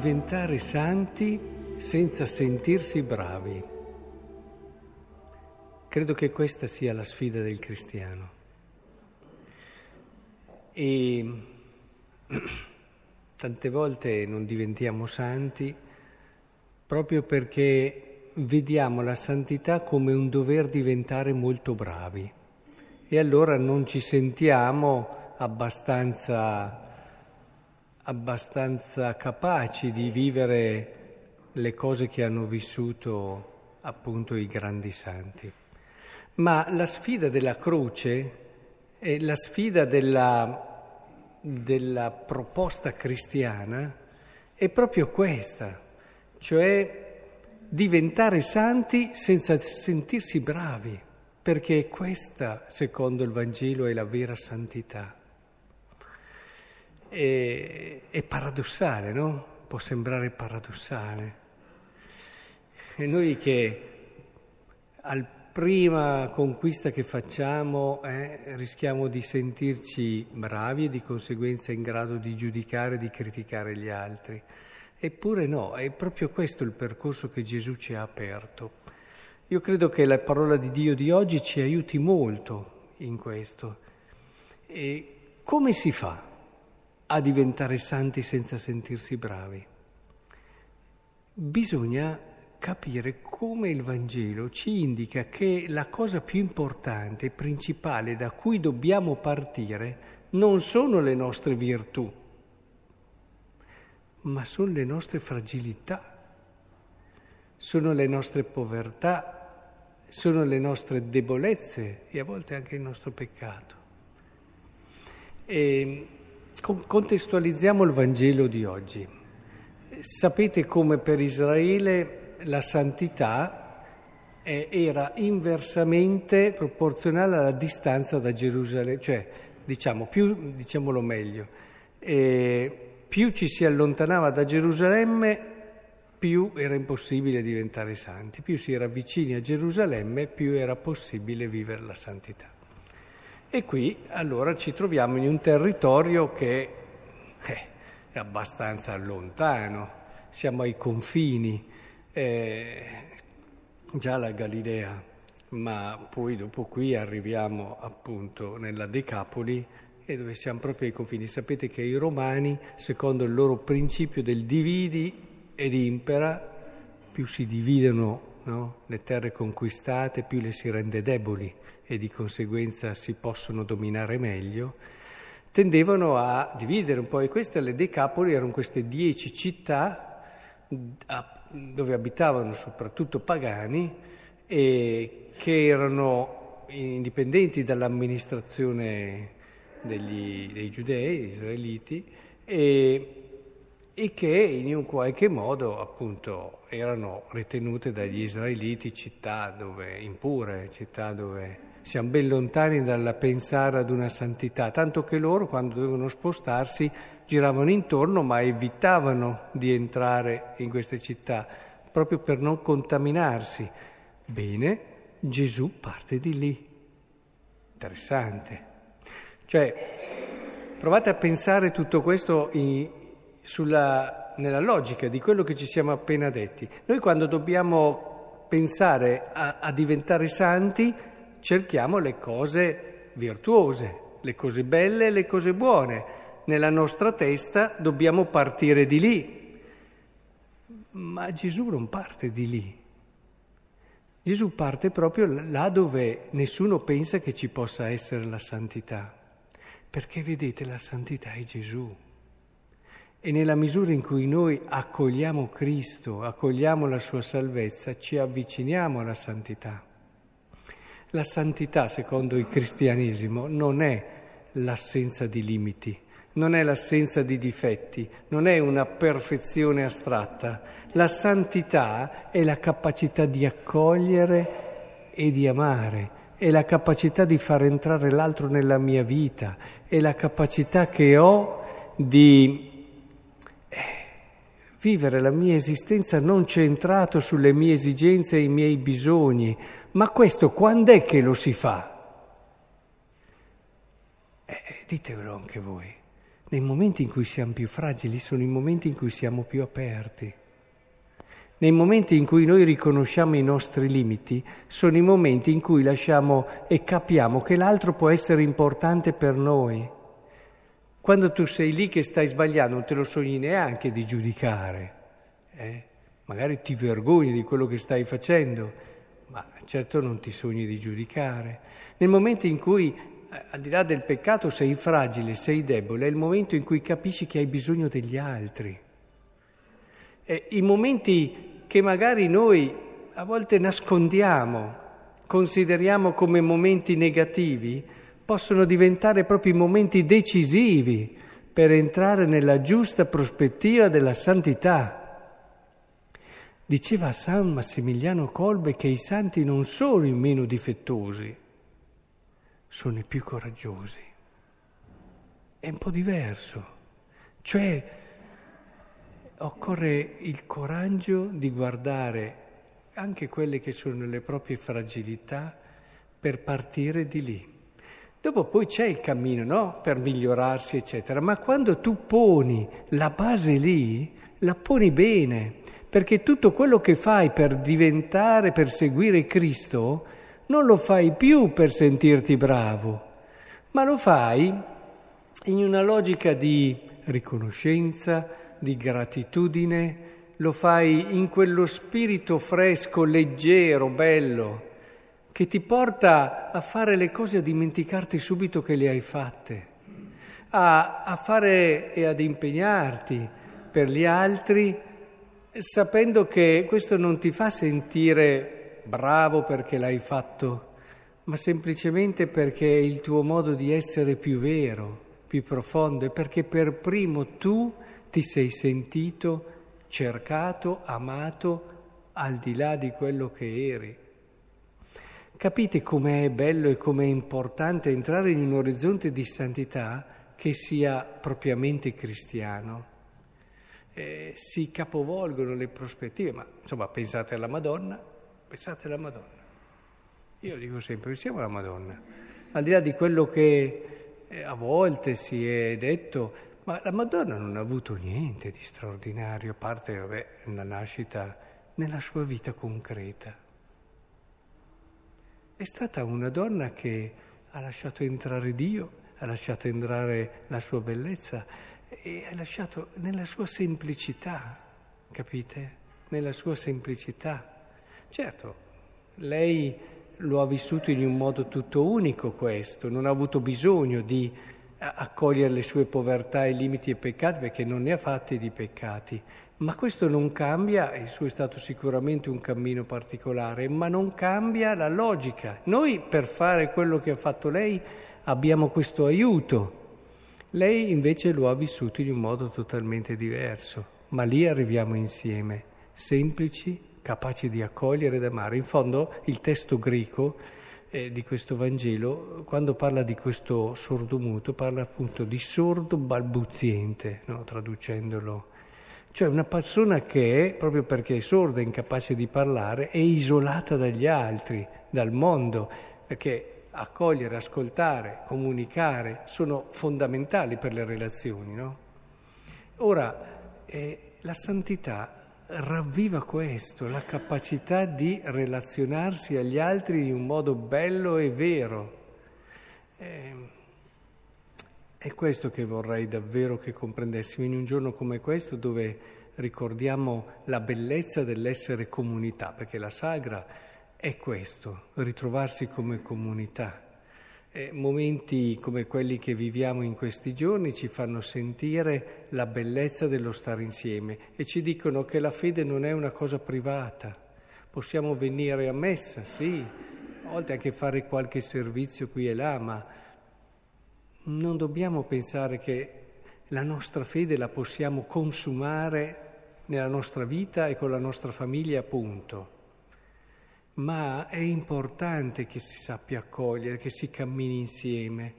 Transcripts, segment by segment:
diventare santi senza sentirsi bravi. Credo che questa sia la sfida del cristiano. E tante volte non diventiamo santi proprio perché vediamo la santità come un dover diventare molto bravi e allora non ci sentiamo abbastanza, abbastanza capaci di vivere le cose che hanno vissuto appunto i grandi santi. Ma la sfida della croce è la sfida della, della proposta cristiana è proprio questa, cioè diventare santi senza sentirsi bravi perché questa, secondo il Vangelo, è la vera santità. E, è paradossale, no? Può sembrare paradossale. E noi che al prima conquista che facciamo eh, rischiamo di sentirci bravi e di conseguenza in grado di giudicare, di criticare gli altri. Eppure no, è proprio questo il percorso che Gesù ci ha aperto. Io credo che la parola di Dio di oggi ci aiuti molto in questo. E come si fa a diventare santi senza sentirsi bravi? Bisogna capire come il Vangelo ci indica che la cosa più importante principale da cui dobbiamo partire non sono le nostre virtù, ma sono le nostre fragilità, sono le nostre povertà, sono le nostre debolezze e a volte anche il nostro peccato. E contestualizziamo il Vangelo di oggi. Sapete come per Israele la santità era inversamente proporzionale alla distanza da Gerusalemme, cioè diciamo, più, diciamolo meglio, eh, più ci si allontanava da Gerusalemme più era impossibile diventare santi, più si era vicini a Gerusalemme, più era possibile vivere la santità. E qui allora ci troviamo in un territorio che eh, è abbastanza lontano, siamo ai confini, eh, già la Galilea, ma poi dopo qui arriviamo appunto nella Decapoli e dove siamo proprio ai confini. Sapete che i romani, secondo il loro principio del dividi ed impera, più si dividono no? le terre conquistate, più le si rende deboli e di conseguenza si possono dominare meglio, tendevano a dividere un po' e queste, le decapoli, erano queste dieci città dove abitavano soprattutto pagani e che erano indipendenti dall'amministrazione degli, dei giudei, israeliti, e e che in un qualche modo appunto erano ritenute dagli israeliti città dove, impure, città dove siamo ben lontani dal pensare ad una santità, tanto che loro quando dovevano spostarsi giravano intorno ma evitavano di entrare in queste città proprio per non contaminarsi. Bene, Gesù parte di lì. Interessante. Cioè, provate a pensare tutto questo in, sulla, nella logica di quello che ci siamo appena detti. Noi quando dobbiamo pensare a, a diventare santi cerchiamo le cose virtuose, le cose belle, le cose buone. Nella nostra testa dobbiamo partire di lì. Ma Gesù non parte di lì. Gesù parte proprio là dove nessuno pensa che ci possa essere la santità. Perché vedete, la santità è Gesù. E nella misura in cui noi accogliamo Cristo, accogliamo la sua salvezza, ci avviciniamo alla santità. La santità, secondo il cristianesimo, non è l'assenza di limiti, non è l'assenza di difetti, non è una perfezione astratta. La santità è la capacità di accogliere e di amare, è la capacità di far entrare l'altro nella mia vita, è la capacità che ho di vivere la mia esistenza non centrato sulle mie esigenze e i miei bisogni. Ma questo quando è che lo si fa? Eh, ditevelo anche voi. nei momenti in cui siamo più fragili sono i momenti in cui siamo più aperti. Nei momenti in cui noi riconosciamo i nostri limiti, sono i momenti in cui lasciamo e capiamo che l'altro può essere importante per noi. Quando tu sei lì che stai sbagliando, non te lo sogni neanche di giudicare. Eh? Magari ti vergogni di quello che stai facendo, ma certo non ti sogni di giudicare. Nel momento in cui, eh, al di là del peccato, sei fragile, sei debole, è il momento in cui capisci che hai bisogno degli altri. E I momenti che magari noi a volte nascondiamo, consideriamo come momenti negativi, possono diventare proprio i momenti decisivi per entrare nella giusta prospettiva della santità. Diceva San Massimiliano Kolbe che i santi non sono i meno difettosi, sono i più coraggiosi. È un po' diverso. Cioè, occorre il coraggio di guardare anche quelle che sono le proprie fragilità per partire di lì. Dopo poi c'è il cammino, no? Per migliorarsi, eccetera. Ma quando tu poni la base lì, la poni bene, perché tutto quello che fai per diventare, per seguire Cristo, non lo fai più per sentirti bravo, ma lo fai in una logica di riconoscenza, di gratitudine, lo fai in quello spirito fresco, leggero, bello, che ti porta a fare le cose a dimenticarti subito che le hai fatte, a, a fare e ad impegnarti per gli altri, sapendo che questo non ti fa sentire bravo perché l'hai fatto, ma semplicemente perché è il tuo modo di essere più vero, più profondo e perché per primo tu ti sei sentito cercato, amato al di là di quello che eri. Capite com'è bello e com'è importante entrare in un orizzonte di santità che sia propriamente cristiano. Eh, si capovolgono le prospettive, ma insomma pensate alla Madonna, pensate alla Madonna. Io dico sempre, pensiamo alla Madonna. Al di là di quello che eh, a volte si è detto, ma la Madonna non ha avuto niente di straordinario, a parte vabbè, la nascita nella sua vita concreta. È stata una donna che ha lasciato entrare Dio, ha lasciato entrare la sua bellezza e ha lasciato nella sua semplicità, capite? Nella sua semplicità. Certo, lei lo ha vissuto in un modo tutto unico questo, non ha avuto bisogno di accogliere le sue povertà, i limiti e peccati, perché non ne ha fatti di peccati. Ma questo non cambia, il suo è stato sicuramente un cammino particolare, ma non cambia la logica. Noi per fare quello che ha fatto lei abbiamo questo aiuto. Lei invece lo ha vissuto in un modo totalmente diverso, ma lì arriviamo insieme, semplici, capaci di accogliere ed amare. In fondo il testo greco eh, di questo Vangelo, quando parla di questo sordo muto, parla appunto di sordo balbuziente, no? traducendolo. Cioè una persona che, proprio perché è sorda incapace di parlare, è isolata dagli altri, dal mondo, perché accogliere, ascoltare, comunicare sono fondamentali per le relazioni. No? Ora, eh, la santità ravviva questo, la capacità di relazionarsi agli altri in un modo bello e vero. Ehm, è questo che vorrei davvero che comprendessimo in un giorno come questo dove ricordiamo la bellezza dell'essere comunità, perché la sagra è questo, ritrovarsi come comunità. Eh, momenti come quelli che viviamo in questi giorni ci fanno sentire la bellezza dello stare insieme e ci dicono che la fede non è una cosa privata. Possiamo venire a messa, sì, a volte anche fare qualche servizio qui e là, ma non dobbiamo pensare che la nostra fede la possiamo consumare nella nostra vita e con la nostra famiglia, appunto ma è importante che si sappia accogliere, che si cammini insieme,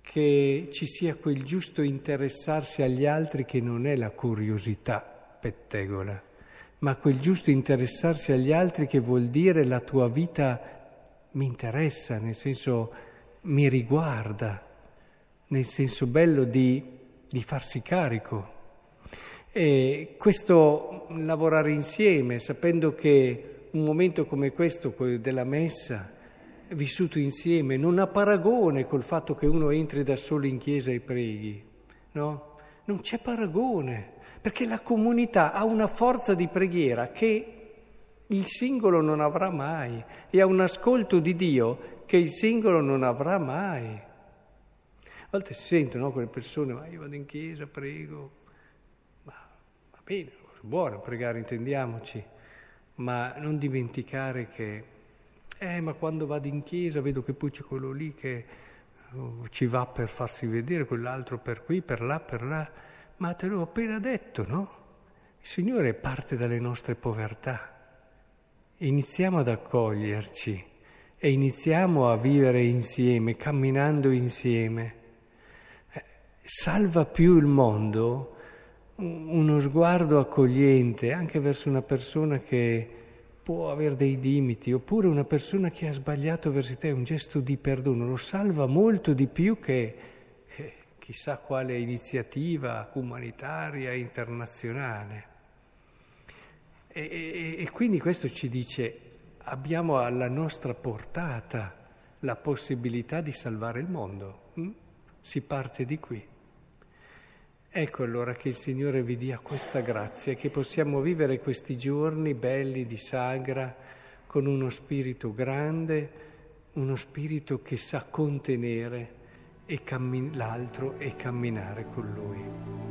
che ci sia quel giusto interessarsi agli altri che non è la curiosità pettegola, ma quel giusto interessarsi agli altri che vuol dire la tua vita mi interessa, nel senso mi riguarda, nel senso bello di di farsi carico. E questo lavorare insieme, sapendo che un momento come questo, quello della messa, vissuto insieme, non ha paragone col fatto che uno entri da solo in chiesa e preghi, no? Non c'è paragone, perché la comunità ha una forza di preghiera che il singolo non avrà mai e ha un ascolto di Dio che il singolo non avrà mai. A volte si sentono no, quelle persone, ma io vado in chiesa, prego, ma va bene, una cosa buona pregare, intendiamoci, ma non dimenticare che, eh, ma quando vado in chiesa vedo che poi c'è quello lì che oh, ci va per farsi vedere, quell'altro per qui, per là, per là, ma te l'ho appena detto, no? Il Signore parte dalle nostre povertà iniziamo ad accoglierci e iniziamo a vivere insieme, camminando insieme. Salva più il mondo uno sguardo accogliente anche verso una persona che può avere dei limiti, oppure una persona che ha sbagliato verso te, un gesto di perdono, lo salva molto di più che, che chissà quale iniziativa umanitaria internazionale. E, e, e, quindi questo ci dice, abbiamo alla nostra portata la possibilità di salvare il mondo. Hm? Si parte di qui. Ecco allora che il Signore vi dia questa grazia, che possiamo vivere questi giorni belli di sagra con uno spirito grande, uno spirito che sa contenere e cammin- l'altro e camminare con Lui.